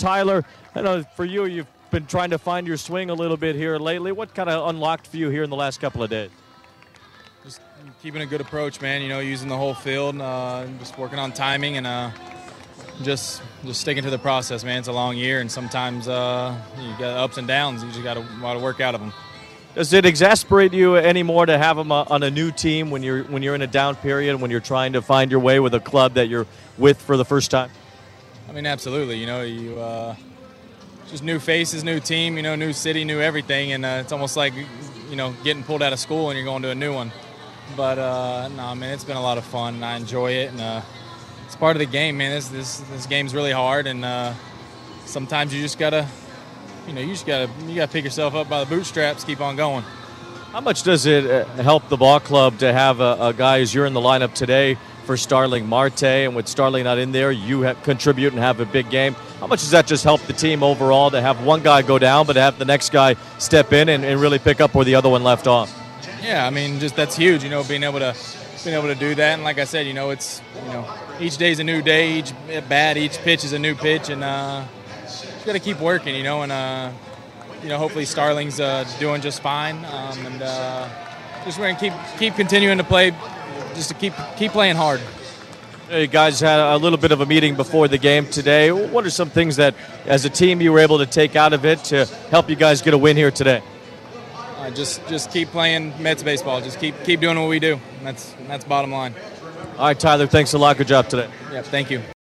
Tyler, I know for you, you've been trying to find your swing a little bit here lately. What kind of unlocked for you here in the last couple of days? Just keeping a good approach, man. You know, using the whole field, uh, just working on timing and uh, just just sticking to the process, man. It's a long year, and sometimes uh, you got ups and downs. You just got to work out of them. Does it exasperate you anymore to have them uh, on a new team when you're when you're in a down period when you're trying to find your way with a club that you're with for the first time? I mean, absolutely. You know, you uh, just new faces, new team. You know, new city, new everything, and uh, it's almost like you know getting pulled out of school and you're going to a new one. But uh, no, man, it's been a lot of fun. and I enjoy it, and uh, it's part of the game, man. This this this game's really hard, and uh, sometimes you just gotta, you know, you just gotta you gotta pick yourself up by the bootstraps, keep on going. How much does it uh, help the ball club to have a, a guy as you're in the lineup today for Starling Marte, and with Starling not in there, you have, contribute and have a big game. How much does that just help the team overall to have one guy go down, but to have the next guy step in and, and really pick up where the other one left off? Yeah, I mean, just that's huge. You know, being able to being able to do that, and like I said, you know, it's you know, each day's a new day, each bat, each pitch is a new pitch, and uh, you got to keep working. You know, and uh, you know, hopefully Starling's uh, doing just fine, um, and uh, just we're gonna keep keep continuing to play, just to keep keep playing hard. You guys had a little bit of a meeting before the game today. What are some things that, as a team, you were able to take out of it to help you guys get a win here today? Uh, just just keep playing Mets baseball. Just keep keep doing what we do. That's that's bottom line. All right, Tyler. Thanks a lot. Good job today. Yeah, thank you.